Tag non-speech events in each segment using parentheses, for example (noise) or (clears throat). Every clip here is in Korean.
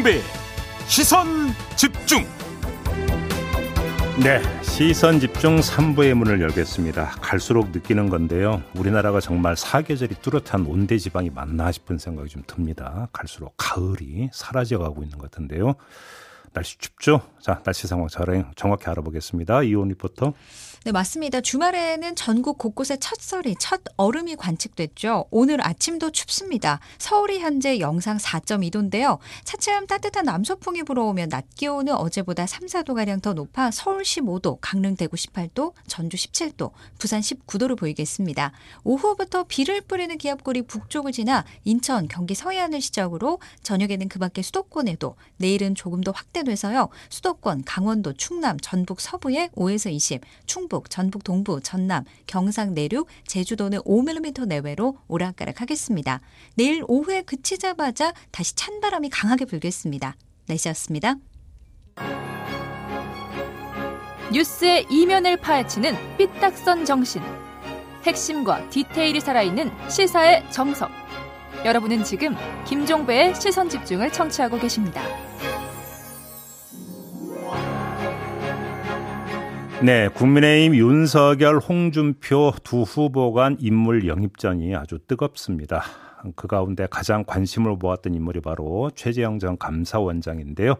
김종배 시선 집중 네, 시선 집중 3부의 문을 열겠습니다. 갈수록 느끼는 건데요. 우리나라가 정말 사계절이 뚜렷한 온대 지방이 맞나 싶은 생각이 좀 듭니다. 갈수록 가을이 사라져가고 있는 것 같은데요. 날씨 춥죠? 자, 날씨 상황 정확히 알아보겠습니다. 이온 리포터. 네, 맞습니다. 주말에는 전국 곳곳에 첫설이, 첫 얼음이 관측됐죠. 오늘 아침도 춥습니다. 서울이 현재 영상 4.2도인데요. 차츰 따뜻한 남서풍이 불어오면 낮 기온은 어제보다 3, 4도가량 더 높아 서울 15도, 강릉 대구 18도, 전주 17도, 부산 19도를 보이겠습니다. 오후부터 비를 뿌리는 기압골이 북쪽을 지나 인천, 경기 서해안을 시작으로 저녁에는 그 밖에 수도권에도 내일은 조금 더 확대돼서요. 수도권, 강원도, 충남, 전북 서부에 5에서 20, 충 충북, 전북 동부, 전남, 경상 내륙, 제주도는 5mm 내외로 오락가락하겠습니다. 내일 오후에 그치자마자 다시 찬 바람이 강하게 불겠습니다. 날씨였습니다. 뉴스의 이면을 파헤치는 삐딱선 정신. 핵심과 디테일이 살아있는 시사의 정석. 여러분은 지금 김종배의 시선 집중을 청취하고 계십니다. 네, 국민의힘 윤석열, 홍준표 두 후보 간 인물 영입전이 아주 뜨겁습니다. 그 가운데 가장 관심을 모았던 인물이 바로 최재형 전 감사원장인데요.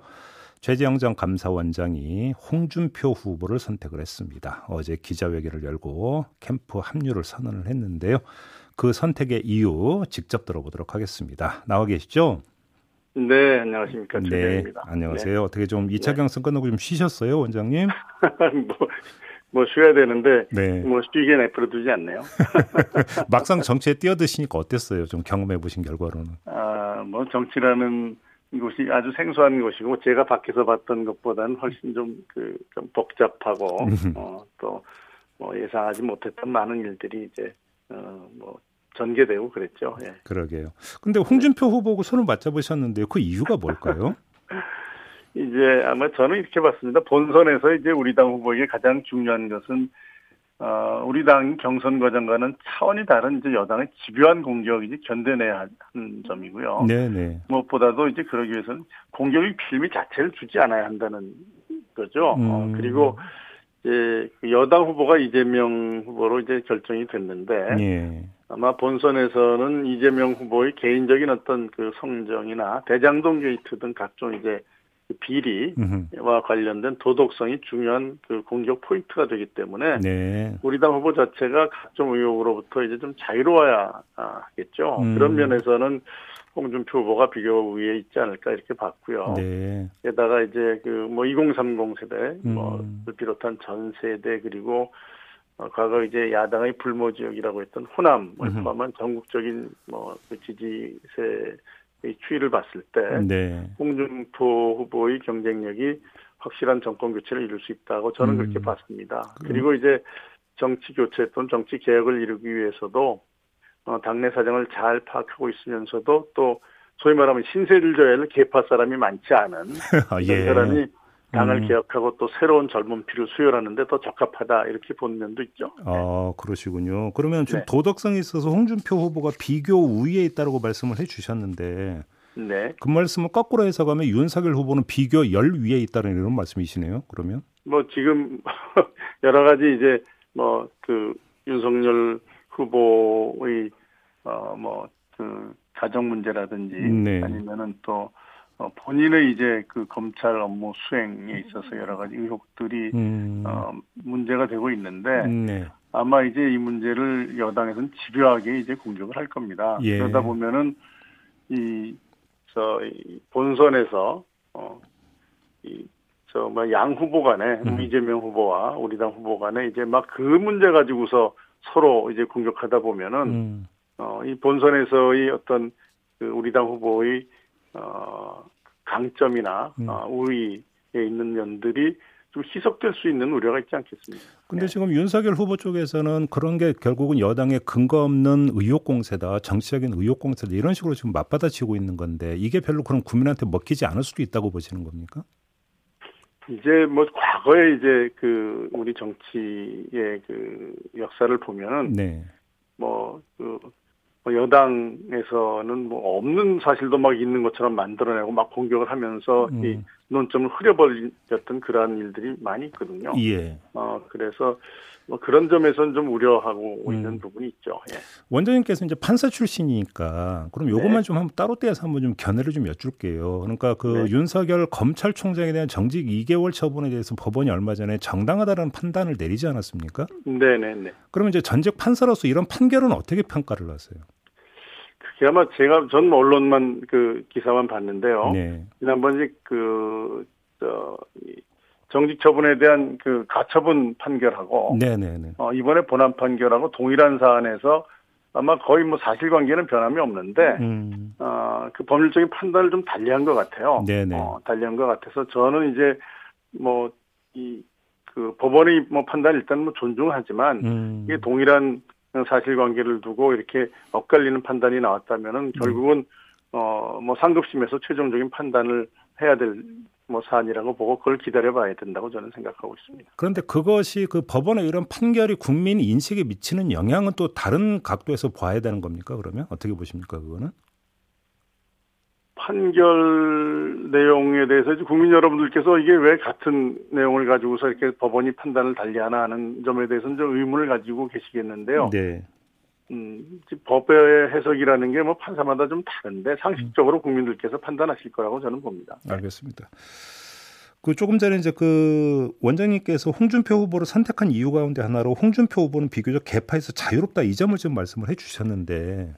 최재형 전 감사원장이 홍준표 후보를 선택을 했습니다. 어제 기자회견을 열고 캠프 합류를 선언을 했는데요. 그 선택의 이유 직접 들어보도록 하겠습니다. 나와 계시죠? 네, 안녕하십니까. 네, 안녕하세요. 네. 어떻게 좀 2차 네. 경선 끝나고 좀 쉬셨어요, 원장님? (laughs) 뭐, 뭐 쉬어야 되는데 네. 뭐 쉬기엔 내버려 두지 않네요. (laughs) (laughs) 막상 정치에 뛰어드시니까 어땠어요? 좀 경험해 보신 결과로는. 아, 뭐 정치라는 곳이 아주 생소한 곳이고 제가 밖에서 봤던 것보다는 훨씬 좀 그좀 그, 복잡하고 어, 또뭐 예상하지 못했던 많은 일들이 이제 어 뭐 전개되고 그랬죠. 예. 그러게요. 근데 홍준표 후보고 손을 맞잡으셨는데요. 그 이유가 뭘까요? (laughs) 이제 아마 저는 이렇게 봤습니다. 본선에서 이제 우리 당 후보에게 가장 중요한 것은 어, 우리 당 경선 과정과는 차원이 다른 이제 여당의 집요한 공격이 견뎌내야 하는 점이고요. 네네. 무엇보다도 이제 그러기 위해서는 공격의 빌미 자체를 주지 않아야 한다는 거죠. 어, 음. 어, 그리고 이제 그 여당 후보가 이재명 후보로 이제 결정이 됐는데 예. 아마 본선에서는 이재명 후보의 개인적인 어떤 그 성정이나 대장동 게이트 등 각종 이제 그 비리와 관련된 도덕성이 중요한 그 공격 포인트가 되기 때문에 네. 우리 당 후보 자체가 각종 의혹으로부터 이제 좀 자유로워야 하겠죠. 음. 그런 면에서는 홍준표 후보가 비교 우위에 있지 않을까 이렇게 봤고요. 네. 게다가 이제 그 뭐 2030 세대 음. 뭐를 비롯한 전 세대 그리고 어, 과거 이제 야당의 불모 지역이라고 했던 호남을 포함한 전국적인 뭐그 지지세의 추이를 봤을 때 네. 홍준표 후보의 경쟁력이 확실한 정권 교체를 이룰 수 있다고 저는 음. 그렇게 봤습니다. 그리고 이제 정치 교체 또는 정치 개혁을 이루기 위해서도 어, 당내 사정을 잘 파악하고 있으면서도 또 소위 말하면 신세들조에는 개파 사람이 많지 않은 (laughs) 아, 예. 사람이 당을 음. 개혁하고 또 새로운 젊은 피를 수혈하는데 더 적합하다 이렇게 본 면도 있죠. 아 그러시군요. 그러면 좀 네. 도덕성이 있어서 홍준표 후보가 비교 우위에 있다고 말씀을 해주셨는데 네. 그 말씀을 거꾸로 해석하면 윤석열 후보는 비교 열 위에 있다는 이런 말씀이시네요. 그러면 뭐 지금 (laughs) 여러 가지 이제 뭐 그 윤석열 후보의 어뭐 그 가정 문제라든지 네. 아니면은 또 어, 본인의 이제 그 검찰 업무 수행에 있어서 여러 가지 의혹들이 음. 어, 문제가 되고 있는데 네. 아마 이제 이 문제를 여당에서는 집요하게 이제 공격을 할 겁니다. 예. 그러다 보면은 이 저 본선에서 어 이저 양 후보 간에 음. 이재명 후보와 우리 당 후보 간에 이제 막 그 문제 가지고서 서로 이제 공격하다 보면은 음. 어이 본선에서의 어떤 그 우리 당 후보의 어, 강점이나 음. 어, 우위에 있는 면들이 좀 희석될 수 있는 우려가 있지 않겠습니까? 근데 네. 지금 윤석열 후보 쪽에서는 그런 게 결국은 여당의 근거 없는 의혹 공세다, 정치적인 의혹 공세다 이런 식으로 지금 맞받아치고 있는 건데 이게 별로 그럼 국민한테 먹히지 않을 수도 있다고 보시는 겁니까? 이제 뭐 과거에 이제 그 우리 정치의 그 역사를 보면은 네. 뭐그 뭐 여당에서는 뭐 없는 사실도 막 있는 것처럼 만들어내고 막 공격을 하면서 음. 이 논점을 흐려버렸던 그러한 일들이 많이 있거든요. 예. 어 그래서 뭐 그런 점에서는 좀 우려하고 음. 있는 부분이 있죠. 예. 원장님께서 이제 판사 출신이니까 그럼 요것만 네. 좀 한번 따로 떼서 한번 좀 견해를 좀 여쭐게요. 그러니까 그 네. 윤석열 검찰총장에 대한 정직 2개월 처분에 대해서 법원이 얼마 전에 정당하다는 판단을 내리지 않았습니까? 네네네. 그러면 이제 전직 판사로서 이런 판결은 어떻게 평가를 하세요? 아마 제가 전 언론만 그 기사만 봤는데요. 네. 지난번에 그저 정직 처분에 대한 그 가처분 판결하고 네, 네, 네. 어, 이번에 본안 판결하고 동일한 사안에서 아마 거의 뭐 사실관계는 변함이 없는데 음. 어, 그 법률적인 판단을 좀 달리한 것 같아요. 네네. 어, 달리한 것 같아서 저는 이제 뭐 이 그 법원의 뭐 판단 일단 뭐 존중하지만 음. 이게 동일한 사실관계를 두고 이렇게 엇갈리는 판단이 나왔다면은 결국은 어뭐 상급심에서 최종적인 판단을 해야 될 뭐 사안이라고 보고 그걸 기다려봐야 된다고 저는 생각하고 있습니다. 그런데 그것이 그 법원의 이런 판결이 국민 인식에 미치는 영향은 또 다른 각도에서 봐야 되는 겁니까? 그러면 어떻게 보십니까? 그거는? 판결 내용에 대해서 국민 여러분들께서 이게 왜 같은 내용을 가지고서 이렇게 법원이 판단을 달리하나 하는 점에 대해서는 좀 의문을 가지고 계시겠는데요. 네. 음, 법의 해석이라는 게 뭐 판사마다 좀 다른데 상식적으로 국민들께서 판단하실 거라고 저는 봅니다. 알겠습니다. 그 조금 전에 이제 그 원장님께서 홍준표 후보를 선택한 이유 가운데 하나로 홍준표 후보는 비교적 개파에서 자유롭다 이 점을 지금 말씀을 해주셨는데,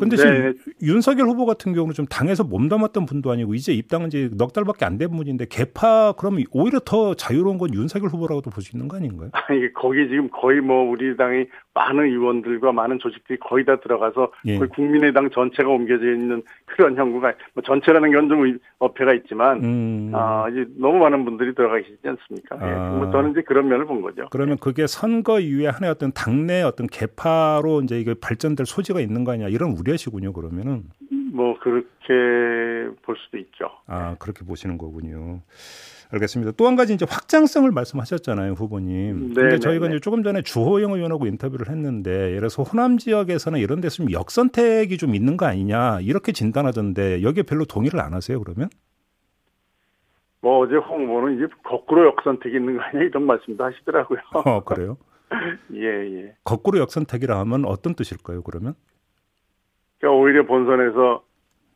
근데 네. 지금 윤석열 후보 같은 경우는 좀 당에서 몸담았던 분도 아니고 이제 입당은 이제 넉 달밖에 안 된 분인데 개파 그러면 오히려 더 자유로운 건 윤석열 후보라고도 볼 수 있는 거 아닌가요? 아니, 거기 지금 거의 뭐 우리 당의 많은 의원들과 많은 조직들이 거의 다 들어가서 예. 거의 국민의당 전체가 옮겨져 있는 그런 형국가 뭐 전체라는 건좀 어폐가 있지만 음. 아 이제 너무 많은 분들이 들어가 계시지 않습니까? 예. 아. 뭐 저는 이제 그런 면을 본 거죠. 그러면 그게 선거 이후에 하나의 어떤 당내 어떤 개파로 이제 이게 발전될 소지가 있는 거 아니냐 이런 우려시군요. 그러면은 뭐 그렇게 볼 수도 있죠. 아 그렇게 보시는 거군요. 알겠습니다. 또 한 가지 이제 확장성을 말씀하셨잖아요, 후보님. 네, 근데 네, 저희가 네. 이제 조금 전에 주호영 의원하고 인터뷰를 했는데, 예를 들어서 호남 지역에서는 이런 데서 좀 역선택이 좀 있는 거 아니냐 이렇게 진단하던데 여기에 별로 동의를 안 하세요, 그러면? 뭐 어제 홍 후보는 이제 거꾸로 역선택이 있는 거 아니냐 이런 말씀도 하시더라고요. (laughs) 어 그래요? (laughs) 예 예. 거꾸로 역선택이라 하면 어떤 뜻일까요, 그러면? 그러니까 오히려 본선에서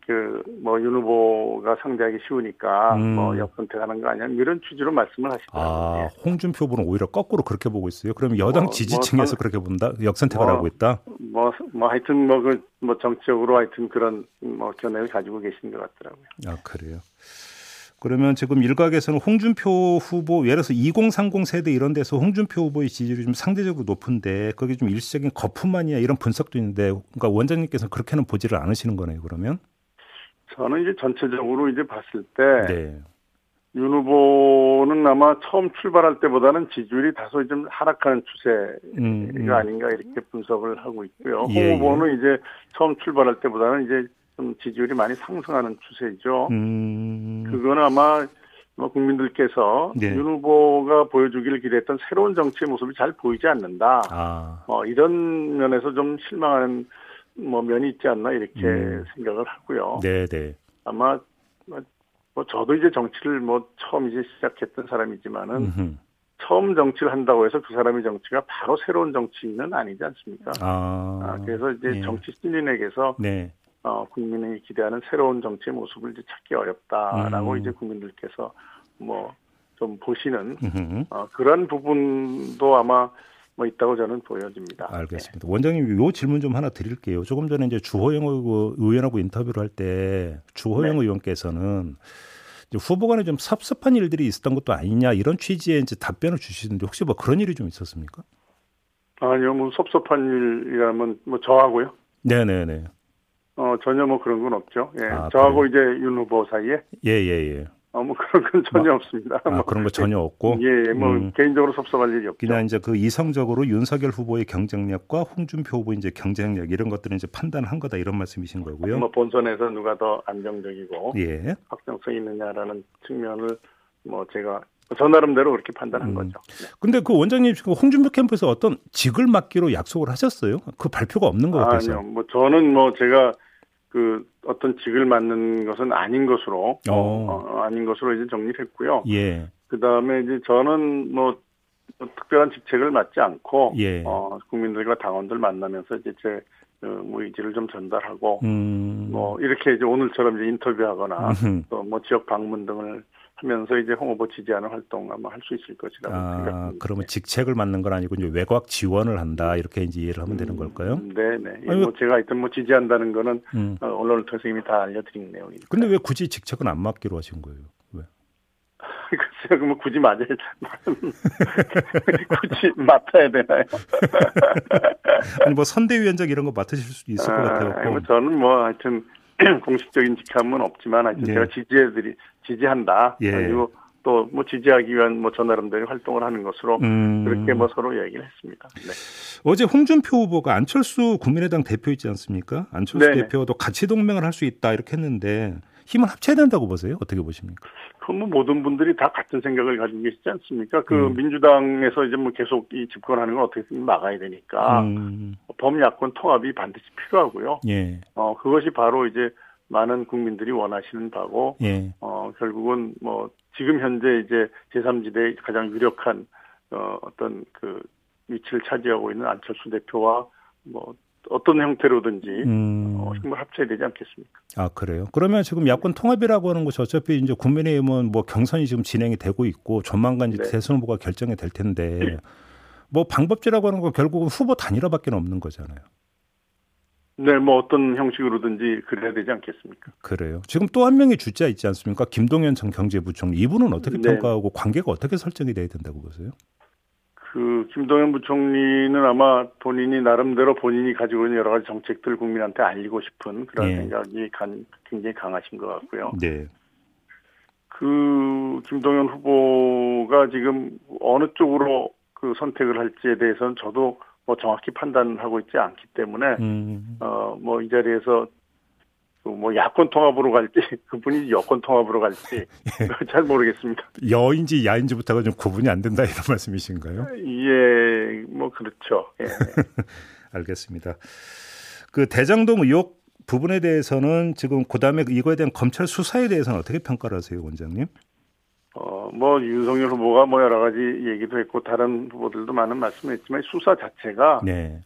그 뭐 윤 후보가 상대하기 쉬우니까 음. 뭐 역선택하는 거 아니야 이런 취지로 말씀을 하시더라고요. 아, 홍준표 후보는 오히려 거꾸로 그렇게 보고 있어요. 그러면 여당 뭐, 지지층에서 뭐, 그렇게 본다? 역선택을 뭐, 하고 있다? 뭐, 뭐 하여튼 뭐 그 뭐 정치적으로 하여튼 그런 뭐 견해를 가지고 계신 것 같더라고요. 아, 그래요. 그러면 지금 일각에서는 홍준표 후보, 예를 들어서 2030 세대 이런 데서 홍준표 후보의 지지율이 좀 상대적으로 높은데 거기 좀 일시적인 거품만이야 이런 분석도 있는데 그러니까 원장님께서는 그렇게는 보지를 않으시는 거네요, 그러면? 저는 이제 전체적으로 이제 봤을 때 네. 윤 후보는 아마 처음 출발할 때보다는 지지율이 다소 좀 하락하는 추세가 음, 음. 아닌가 이렇게 분석을 하고 있고요. 예, 홍 후보는 이제 처음 출발할 때보다는 이제 좀 지지율이 많이 상승하는 추세죠. 음, 그거는 아마 뭐 국민들께서 네. 윤 후보가 보여주기를 기대했던 새로운 정치의 모습이 잘 보이지 않는다. 아, 뭐 이런 면에서 좀 실망하는 뭐 면이 있지 않나 이렇게 음. 생각을 하고요. 네, 네. 아마 뭐, 뭐 저도 이제 정치를 뭐 처음 이제 시작했던 사람이지만은 음흠. 처음 정치를 한다고 해서 그 사람의 정치가 바로 새로운 정치는 아니지 않습니까? 아, 아, 그래서 이제 예. 정치 신인에게서 네. 어, 국민이 기대하는 새로운 정치의 모습을 이제 찾기 어렵다라고 음. 이제 국민들께서 뭐 좀 보시는 음흠. 어, 그런 부분도 아마 뭐 있다고 저는 보여집니다. 알겠습니다. 원장님, 요 질문 좀 하나 드릴게요. 조금 전에 이제 주호영 의원- 의원하고 인터뷰를 할 때 주호영 네. 의원께서는 이제 후보 간에 좀 섭섭한 일들이 있었던 것도 아니냐 이런 취지의 이제 답변을 주시는데 혹시 뭐 그런 일이 좀 있었습니까? 네. 아니요, 뭐 섭섭한 일이라면 뭐 저하고요. 네네네. 어, 전혀 뭐 그런 건 없죠. 예. 아, 저하고 이제 윤 후보 사이에 예예예. 어, 뭐 그런 건 전혀 없습니다. 아 뭐, 그런 거 전혀 없고. 예, 예, 뭐 음. 개인적으로 섭섭할 일이 없죠. 그냥 이제 그 이성적으로 윤석열 후보의 경쟁력과 홍준표 후보 이제 경쟁력 이런 것들은 이제 판단한 거다 이런 말씀이신 거고요. 뭐 본선에서 누가 더 안정적이고 예. 확정성이 있느냐라는 측면을 뭐 제가 저 나름대로 그렇게 판단한 음. 거죠. 네. 근데 그 원장님 지금 홍준표 캠프에서 어떤 직을 맡기로 약속을 하셨어요? 그 발표가 없는 것 같아서. 아니요, 뭐 저는 뭐 제가 그 어떤 직을 맡는 것은 아닌 것으로 어. 어, 아닌 것으로 이제 정리했고요. 예. 그 다음에 이제 저는 뭐, 뭐 특별한 직책을 맡지 않고 예. 어, 국민들과 당원들 만나면서 이제 제 어, 뭐 의지를 좀 전달하고 음. 뭐 이렇게 이제 오늘처럼 이제 인터뷰하거나 음흠. 또뭐 지역 방문 등을 하면서 이제 홍 후보 지지하는 활동 아마 할 수 있을 것이라고 아, 생각합니다. 그러면 직책을 맡는 건 아니고 이제 외곽 지원을 한다 이렇게 이제 이해를 하면 되는 걸까요? 네, 네. 아니, 뭐 제가 하여튼 뭐 지지한다는 거는 음. 어, 언론을 통해서 이미 다 알려드린 내용이니까. 근데 왜 굳이 직책은 안 맡기로 하신 거예요? 왜? (laughs) 글쎄요, 그러면 굳이 맞아야, (laughs) 굳이 맡아야 되나요? (laughs) 아니 뭐 선대위원장 이런 거 맡으실 수 있을 것 아, 같아요. 아니, 뭐 저는 뭐 하여튼 (clears throat) 공식적인 직함은 없지만 하여튼 네. 제가 지지해드리 지지한다. 예. 그리고 또 뭐 지지하기 위한 뭐저 나름대로 활동을 하는 것으로 음. 그렇게 뭐 서로 얘기를 했습니다. 네. 어제 홍준표 후보가 안철수 국민의당 대표 있지 않습니까? 안철수 네네. 대표도 같이 동맹을 할 수 있다 이렇게 했는데 힘을 합쳐야 된다고 보세요. 어떻게 보십니까? 그건 뭐 모든 분들이 다 같은 생각을 가지고 계시지 않습니까? 그 음. 민주당에서 이제 뭐 계속 이 집권하는 걸 어떻게든 막아야 되니까 음, 범야권 통합이 반드시 필요하고요. 예, 어 그것이 바로 이제 많은 국민들이 원하시는 바고 예, 어, 결국은 뭐 지금 현재 이제 제3지대의 가장 유력한 어, 어떤 그 위치를 차지하고 있는 안철수 대표와 뭐 어떤 형태로든지 음, 어, 힘을 합쳐야 되지 않겠습니까? 아 그래요. 그러면 지금 야권 통합이라고 하는 것이 어차피 이제 국민의힘은 뭐 경선이 지금 진행이 되고 있고 조만간 이제 네. 대선 후보가 결정이 될 텐데 (laughs) 뭐 방법제라고 하는 건 결국은 후보 단일화밖에 없는 거잖아요. 네, 뭐 어떤 형식으로든지 그래야 되지 않겠습니까? 그래요. 지금 또 한 명의 주자 있지 않습니까? 김동연 전 경제부총리 이분은 어떻게 네. 평가하고 관계가 어떻게 설정이 돼야 된다고 보세요? 그 김동연 부총리는 아마 본인이 나름대로 본인이 가지고 있는 여러 가지 정책들 국민한테 알리고 싶은 그런 예. 생각이 간- 굉장히 강하신 것 같고요. 네. 그 김동연 후보가 지금 어느 쪽으로 그 선택을 할지에 대해서는 저도 뭐 정확히 판단하고 있지 않기 때문에 음, 어뭐 이 자리에서 그뭐 야권 통합으로 갈지 (laughs) 그분이 여권 통합으로 갈지 (laughs) 잘 모르겠습니다. 여인지 야인지부터가 좀 구분이 안 된다 이런 (laughs) 말씀이신가요? 예, 뭐 그렇죠. 예. 알겠습니다. 그 대장동 의혹 부분에 대해서는 지금 그다음에 이거에 대한 검찰 수사에 대해서는 어떻게 평가를 하세요, 원장님? 어, 뭐, 윤석열 후보가 뭐 여러 가지 얘기도 했고, 다른 후보들도 많은 말씀을 했지만, 수사 자체가 네.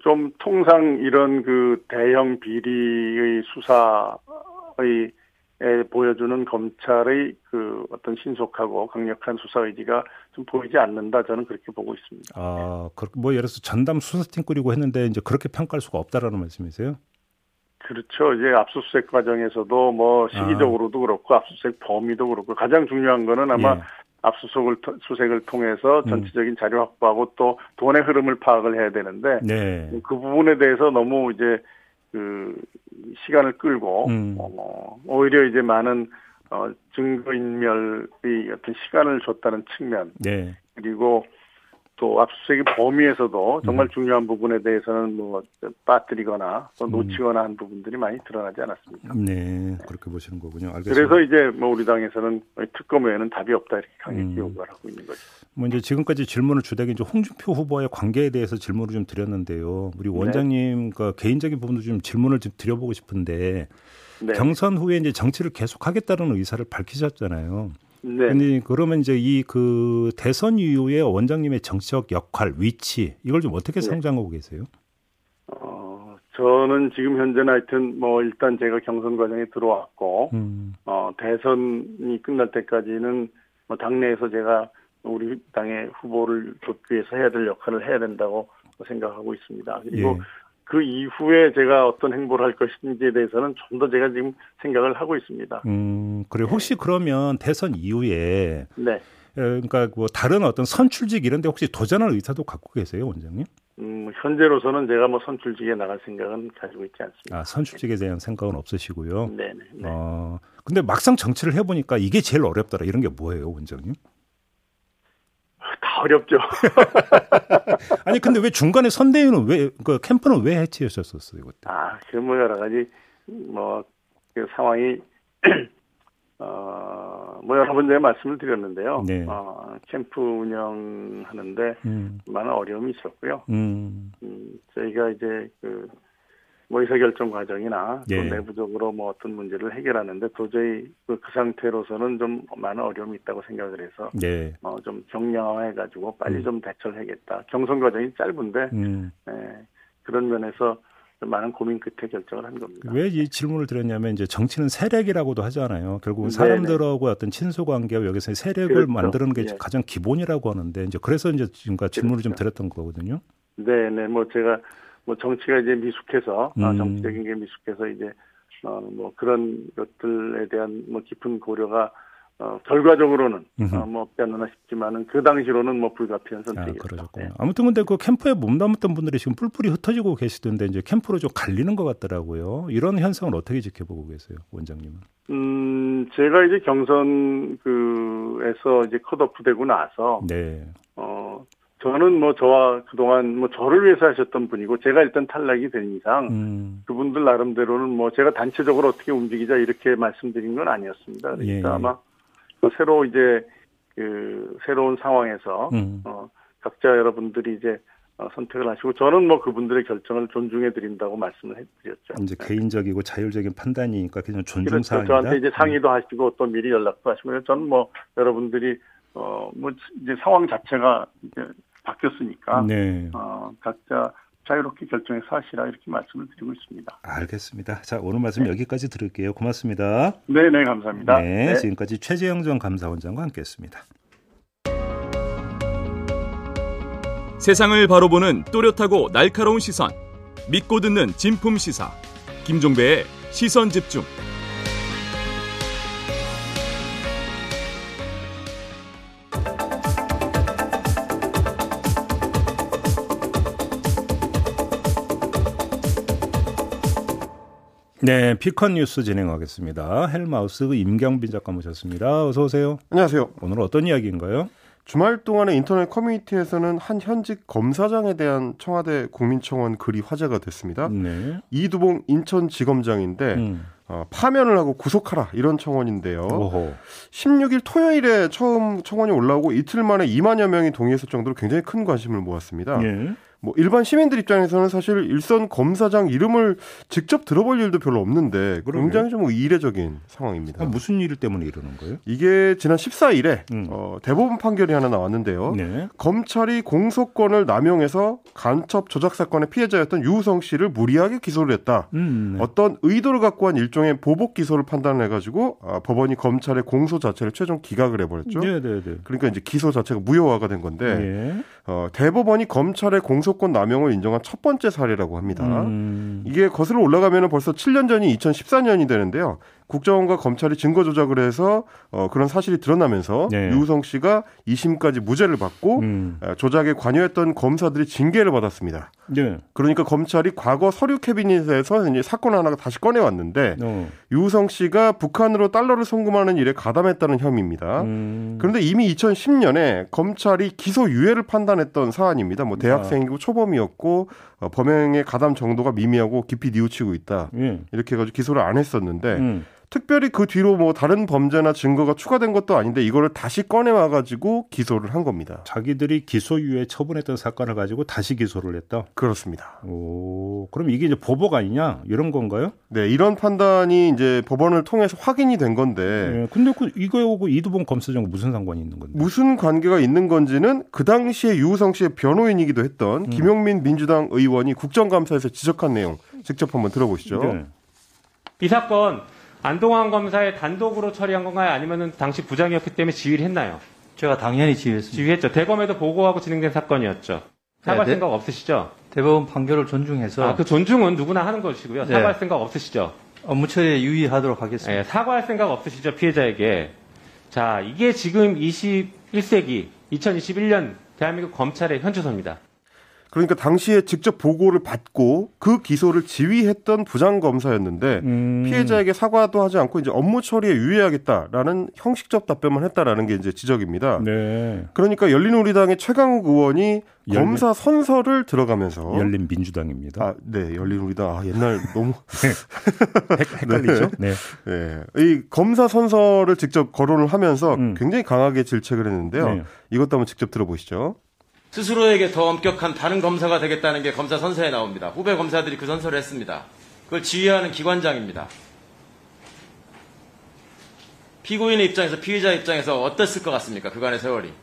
좀 통상 이런 그 대형 비리의 수사의 에 보여주는 검찰의 그 어떤 신속하고 강력한 수사 의지가 좀 보이지 않는다 저는 그렇게 보고 있습니다. 아, 그- 뭐 예를 들어서 전담 수사팀 꾸리고 했는데 이제 그렇게 평가할 수가 없다라는 말씀이세요? 그렇죠. 이제 압수수색 과정에서도 뭐 시기적으로도 그렇고 압수수색 범위도 그렇고 가장 중요한 거는 아마 예. 압수수색을 토- 수색을 통해서 음. 전체적인 자료 확보하고 또 돈의 흐름을 파악을 해야 되는데 네. 그 부분에 대해서 너무 이제 그 시간을 끌고 음. 어, 오히려 이제 많은 어, 증거인멸의 어떤 시간을 줬다는 측면 네. 그리고 또 압수수색의 범위에서도 정말 중요한 부분에 대해서는 뭐 빠뜨리거나 또 음. 놓치거나 한 부분들이 많이 드러나지 않았습니까? 네. 그렇게 보시는 거군요. 알겠습니다. 그래서 이제 뭐 우리 당에서는 특검 외에는 답이 없다 이렇게 강하게 음. 요구를 하고 있는 거죠. 뭐 이제 지금까지 질문을 주되게 이제 홍준표 후보의 관계에 대해서 질문을 좀 드렸는데요. 우리 네. 원장님 그 개인적인 부분도 좀 질문을 좀 드려보고 싶은데 네. 경선 후에 이제 정치를 계속하겠다는 의사를 밝히셨잖아요. 네. 근데 그러면 이제 이 그 대선 이후에 원장님의 정치적 역할, 위치 이걸 좀 어떻게 네. 성장하고 계세요? 어, 저는 지금 현재는 하여튼 뭐 일단 제가 경선 과정에 들어왔고 음, 어, 대선이 끝날 때까지는 뭐 당내에서 제가 우리 당의 후보를 돕기 위해서 해야 될 역할을 해야 된다고 생각하고 있습니다. 그리고 예. 그 이후에 제가 어떤 행보를 할 것인지에 대해서는 좀 더 제가 지금 생각을 하고 있습니다. 음, 그래 혹시 그러면 대선 이후에 네. 에, 그러니까 뭐 다른 어떤 선출직 이런 데 혹시 도전할 의사도 갖고 계세요, 원장님? 음, 현재로서는 제가 뭐 선출직에 나갈 생각은 가지고 있지 않습니다. 아, 선출직에 대한 생각은 없으시고요. 네네. 네. 어, 근데 막상 정치를 해 보니까 이게 제일 어렵더라. 이런 게 뭐예요, 원장님? 다 어렵죠. (laughs) 아니, 근데 왜 중간에 선대위는 왜, 그 캠프는 왜 해체하셨었어요, 그때? 아, 그뭐 여러 가지 뭐 그 상황이 (clears throat) 어, 뭐 여러 번 제가 말씀을 드렸는데요. 네. 어, 캠프 운영하는데 음. 많은 어려움이 있었고요. 음. 음, 저희가 이제 그, 뭐 의사결정 과정이나 또 예. 내부적으로 뭐 어떤 문제를 해결하는데 도저히 그, 그 상태로서는 좀 많은 어려움이 있다고 생각을 해서 네. 어, 좀 경량화해가지고 빨리 음. 좀 대처를 해야겠다. 경선 과정이 짧은데 음. 예, 그런 면에서 좀 많은 고민 끝에 결정을 한 겁니다. 왜 이 질문을 드렸냐면 이제 정치는 세력이라고도 하잖아요. 결국은 네네. 사람들하고 어떤 친소 관계와 여기서 세력을 그렇죠. 만드는 게 예. 가장 기본이라고 하는데 이제 그래서 이제 지금까지 질문을 좀 그렇죠. 드렸던 거거든요. 네, 네, 뭐 제가 뭐 정치가 이제 미숙해서 아, 음. 정치적인 게 미숙해서 이제 어, 뭐 그런 것들에 대한 뭐 깊은 고려가 어, 결과적으로는 음흠. 어, 뭐 없지 않나 싶지만은 그 당시로는 뭐 불가피한 아, 선택이었죠. 그러셨군요. 네. 아무튼 근데 그 캠프에 몸담았던 분들이 지금 뿔뿔이 흩어지고 계시던데 이제 캠프로 좀 갈리는 것 같더라고요. 이런 현상을 어떻게 지켜보고 계세요, 원장님은? 음, 제가 이제 경선 그에서 이제 컷오프 되고 나서 네. 어 저는 뭐 저와 그동안 뭐 저를 위해서 하셨던 분이고 제가 일단 탈락이 된 이상 음. 그분들 나름대로는 뭐 제가 단체적으로 어떻게 움직이자 이렇게 말씀드린 건 아니었습니다. 그러니까 예, 예. 아마 그 새로 이제 그 새로운 상황에서 음. 어 각자 여러분들이 이제 어, 선택을 하시고 저는 뭐 그분들의 결정을 존중해 드린다고 말씀을 해드렸죠. 이제 개인적이고 자율적인 판단이니까 그냥 존중 그렇죠. 사항이다. 저한테 이제 상의도 하시고 또 미리 연락도 하시고 저는 뭐 여러분들이 어뭐 이제 상황 자체가 이제 바뀌었으니까 네. 어 각자 자유롭게 결정해서 하시라 이렇게 말씀을 드리고 있습니다. 알겠습니다. 자, 오늘 말씀 여기까지 들을게요. 고맙습니다. 네, 네, 감사합니다. 네, 지금까지 최재영 전 감사원장과 함께했습니다. 세상을 바로 보는 또렷하고 날카로운 시선 믿고 듣는 진품 시사 김종배의 시선 집중 네, 피컨 뉴스 진행하겠습니다. 헬마우스 임경빈 작가 모셨습니다. 어서 오세요. 안녕하세요. 오늘 어떤 이야기인가요? 주말 동안에 인터넷 커뮤니티에서는 한 현직 검사장에 대한 청와대 국민청원 글이 화제가 됐습니다. 네. 이두봉 인천지검장인데 음. 어, 파면을 하고 구속하라 이런 청원인데요. 오호. 16일 토요일에 처음 청원이 올라오고 이틀 만에 2만여 명이 동의했을 정도로 굉장히 큰 관심을 모았습니다. 예. 뭐 일반 시민들 입장에서는 사실 일선 검사장 이름을 직접 들어볼 일도 별로 없는데 그러게요. 굉장히 좀 이례적인 상황입니다. 아, 무슨 일 때문에 이러는 거예요? 이게 지난 14일에 음. 어, 대법원 판결이 하나 나왔는데요. 네. 검찰이 공소권을 남용해서 간첩 조작 사건의 피해자였던 유우성 씨를 무리하게 기소를 했다. 음. 네. 어떤 의도를 갖고 한 일종의 보복 기소를 판단해가지고 아, 법원이 검찰의 공소 자체를 최종 기각을 해버렸죠. 네, 네, 네. 그러니까 이제 기소 자체가 무효화가 된 건데 예. 어, 대법원이 검찰의 공소권 남용을 인정한 첫 번째 사례라고 합니다. 음. 이게 거슬러 올라가면 벌써 7년 전이 2014년이 되는데요. 국정원과 검찰이 증거 조작을 해서 어, 그런 사실이 드러나면서 네. 유우성 씨가 2심까지 무죄를 받고 음. 어, 조작에 관여했던 검사들이 징계를 받았습니다. 네. 그러니까 검찰이 과거 서류 캐비닛에서 이제 사건 하나가 다시 꺼내왔는데 어. 유우성 씨가 북한으로 달러를 송금하는 일에 가담했다는 혐의입니다. 음. 그런데 이미 2010년에 검찰이 기소 유예를 판단했던 사안입니다. 뭐 대학생이고 초범이었고 어, 범행의 가담 정도가 미미하고 깊이 뉘우치고 있다. 예. 이렇게 해가지고 기소를 안 했었는데 음. 특별히 그 뒤로 뭐 다른 범죄나 증거가 추가된 것도 아닌데 이거를 다시 꺼내 와 가지고 기소를 한 겁니다. 자기들이 기소유예 처분했던 사건을 가지고 다시 기소를 했다. 그렇습니다. 오, 그럼 이게 이제 보복 아니냐 이런 건가요? 네, 이런 판단이 이제 법원을 통해서 확인이 된 건데 예. 근데 그 이거하고 이두봉 검사장과 무슨 상관이 있는 건데? 무슨 관계가 있는 건지는 그 당시에 유우성 씨의 변호인이기도 했던 음. 김용민 민주당 의원이 국정감사에서 지적한 내용 직접 한번 들어보시죠. 네. 이 사건 안동환 검사의 단독으로 처리한 건가요? 아니면 당시 부장이었기 때문에 지휘를 했나요? 제가 당연히 지휘했습니다. 지휘했죠. 대검에도 보고하고 진행된 사건이었죠. 사과할 네, 네. 생각 없으시죠? 대법원 판결을 존중해서 아, 그 존중은 누구나 하는 것이고요. 네. 사과할 생각 없으시죠? 업무 처리에 유의하도록 하겠습니다. 예, 사과할 생각 없으시죠? 피해자에게. 자, 이게 지금 21세기, 2021년 대한민국 검찰의 현주소입니다. 그러니까 당시에 직접 보고를 받고 그 기소를 지휘했던 부장 검사였는데 음. 피해자에게 사과도 하지 않고 이제 업무 처리에 유의하겠다라는 형식적 답변만 했다라는 게 이제 지적입니다. 네. 그러니까 열린우리당의 최강욱 의원이 열린- 검사 선서를 들어가면서 열린 민주당입니다. 아, 네, 열린우리당. 아, 옛날 너무 (laughs) 헷- 헷갈리죠? 네. 예. 이 검사 선서를 직접 거론을 하면서 음. 굉장히 강하게 질책을 했는데요. 네. 이것도 한번 직접 들어보시죠. 스스로에게 더 엄격한 다른 검사가 되겠다는 게 검사 선서에 나옵니다. 후배 검사들이 그 선서를 했습니다. 그걸 지휘하는 기관장입니다. 피고인의 입장에서 피의자 입장에서 어땠을 것 같습니까? 그간의 세월이.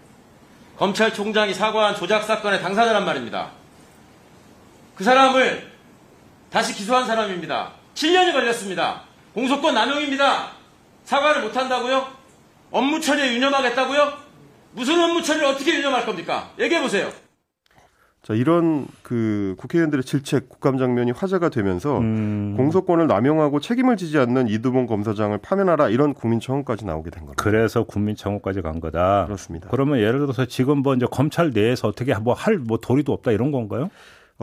검찰총장이 사과한 조작 사건의 당사자란 말입니다. 그 사람을 다시 기소한 사람입니다. 7년이 걸렸습니다. 공소권 남용입니다. 사과를 못한다고요? 업무 처리에 유념하겠다고요? 무슨 업무 처리를 어떻게 유념할 겁니까? 얘기해 보세요. 자, 이런 그 국회의원들의 질책 국감 장면이 화제가 되면서 음. 공소권을 남용하고 책임을 지지 않는 이두봉 검사장을 파면하라 이런 국민청원까지 나오게 된 겁니다. 그래서 국민청원까지 간 거다. 그렇습니다. 그러면 예를 들어서 지금 뭐 이제 검찰 내에서 어떻게 뭐 할뭐 도리도 없다 이런 건가요?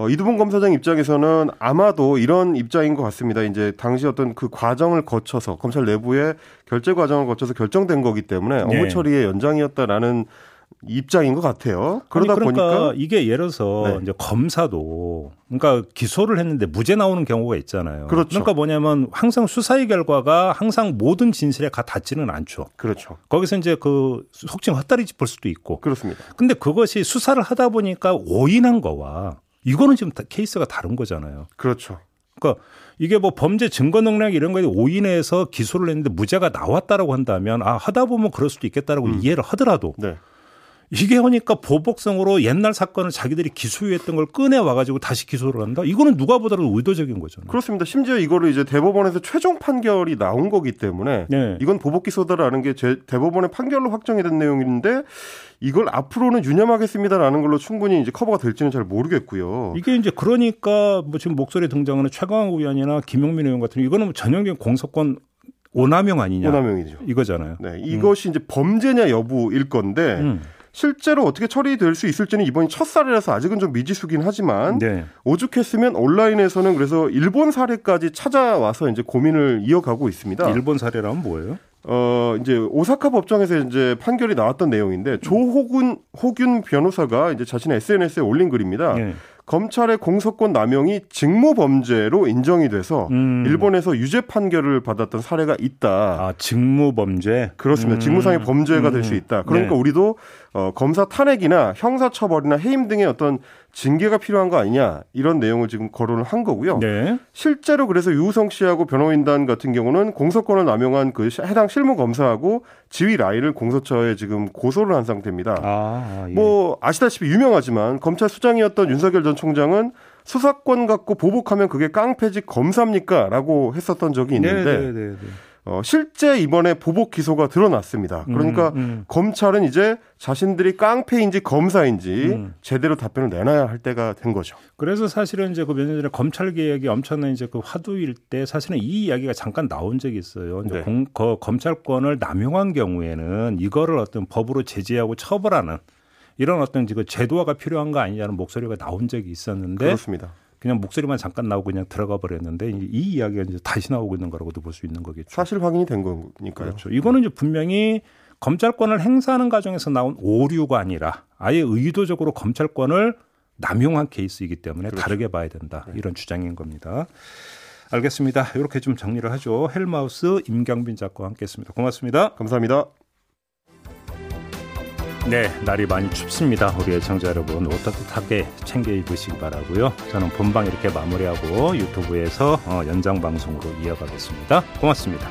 어, 이두봉 검사장 입장에서는 아마도 이런 입장인 것 같습니다. 이제 당시 어떤 그 과정을 거쳐서 검찰 내부의 결재 과정을 거쳐서 결정된 거기 때문에 업무 네. 처리의 연장이었다라는 입장인 것 같아요. 그러다 그러니까 보니까 이게 예를 들어서 네. 이제 검사도 그러니까 기소를 했는데 무죄 나오는 경우가 있잖아요. 그렇죠. 러니까 뭐냐면 항상 수사의 결과가 항상 모든 진실에 가 닿지는 않죠. 그렇죠. 거기서 이제 그 속칭 헛다리 짚을 수도 있고. 그렇습니다. 근데 그것이 수사를 하다 보니까 오인한 거와 이거는 지금 다- 케이스가 다른 거잖아요. 그렇죠. 그러니까 이게 뭐 범죄 증거 능력 이런 거에 오인해서 기소를 했는데 무죄가 나왔다라고 한다면 아 하다 보면 그럴 수도 있겠다라고 이해를 하더라도 네. 이게 하니까 보복성으로 옛날 사건을 자기들이 기소유했던 걸 꺼내 와가지고 다시 기소를 한다? 이거는 누가 보더라도 의도적인 거잖아요. 그렇습니다. 심지어 이거를 이제 대법원에서 최종 판결이 나온 거기 때문에 네. 이건 보복 기소다라는 게 제, 대법원의 판결로 확정이 된 내용인데 이걸 앞으로는 유념하겠습니다라는 걸로 충분히 이제 커버가 될지는 잘 모르겠고요. 이게 이제 그러니까 뭐 지금 목소리에 등장하는 최강욱 의원이나 김용민 의원 같은 이거는 뭐 전형적인 공소권 오남용 아니냐 오남용이죠. 이거잖아요. 네, 이것이 이제 범죄냐 여부일 건데 음. 실제로 어떻게 처리될 수 있을지는 이번이 첫 사례라서 아직은 좀 미지수긴 하지만 네. 오죽했으면 온라인에서는 그래서 일본 사례까지 찾아와서 이제 고민을 이어가고 있습니다. 일본 사례라면 뭐예요? 어 이제 오사카 법정에서 이제 판결이 나왔던 내용인데 조호군 호균 변호사가 이제 자신의 SNS에 올린 글입니다. 네. 검찰의 공소권 남용이 직무 범죄로 인정이 돼서 음. 일본에서 유죄 판결을 받았던 사례가 있다. 아 직무 범죄. 그렇습니다. 음. 직무상의 범죄가 될수 있다. 그러니까 네. 우리도 어, 검사 탄핵이나 형사 처벌이나 해임 등의 어떤 징계가 필요한 거 아니냐 이런 내용을 지금 거론을 한 거고요. 네. 실제로 그래서 유우성 씨하고 변호인단 같은 경우는 공소권을 남용한 그 시- 해당 실무 검사하고 지휘 라인을 공소처에 지금 고소를 한 상태입니다. 아, 예. 뭐 아시다시피 유명하지만 검찰 수장이었던 윤석열 전 총장은 수사권 갖고 보복하면 그게 깡패직 검사입니까?라고 했었던 적이 있는데 네, 네, 네, 네. 어, 실제 이번에 보복 기소가 드러났습니다. 그러니까 음, 음. 검찰은 이제 자신들이 깡패인지 검사인지 음. 제대로 답변을 내놔야 할 때가 된 거죠. 그래서 사실은 이제 그 몇 년 전에 검찰 개혁이 엄청난 이제 그 화두일 때 사실은 이 이야기가 잠깐 나온 적이 있어요. 네. 공, 거, 검찰권을 남용한 경우에는 이거를 어떤 법으로 제재하고 처벌하는 이런 어떤 지금 제도화가 필요한 거 아니냐는 목소리가 나온 적이 있었는데 그렇습니다. 그냥 목소리만 잠깐 나오고 그냥 들어가 버렸는데 이, 이 이야기가 이제 다시 나오고 있는 거라고도 볼 수 있는 거겠죠. 사실 확인이 된 거니까요. 그렇죠. 이거는 이제 분명히 검찰권을 행사하는 과정에서 나온 오류가 아니라 아예 의도적으로 검찰권을 남용한 케이스이기 때문에 다르게 봐야 된다. 이런 주장인 겁니다. 알겠습니다. 이렇게 좀 정리를 하죠. 헬마우스 임경빈 작가와 함께했습니다. 고맙습니다. 감사합니다. 네, 날이 많이 춥습니다. 우리 애청자 여러분 옷 따뜻하게 챙겨 입으시기 바라고요. 저는 본방 이렇게 마무리하고 유튜브에서 어, 연장 방송으로 이어가겠습니다. 고맙습니다.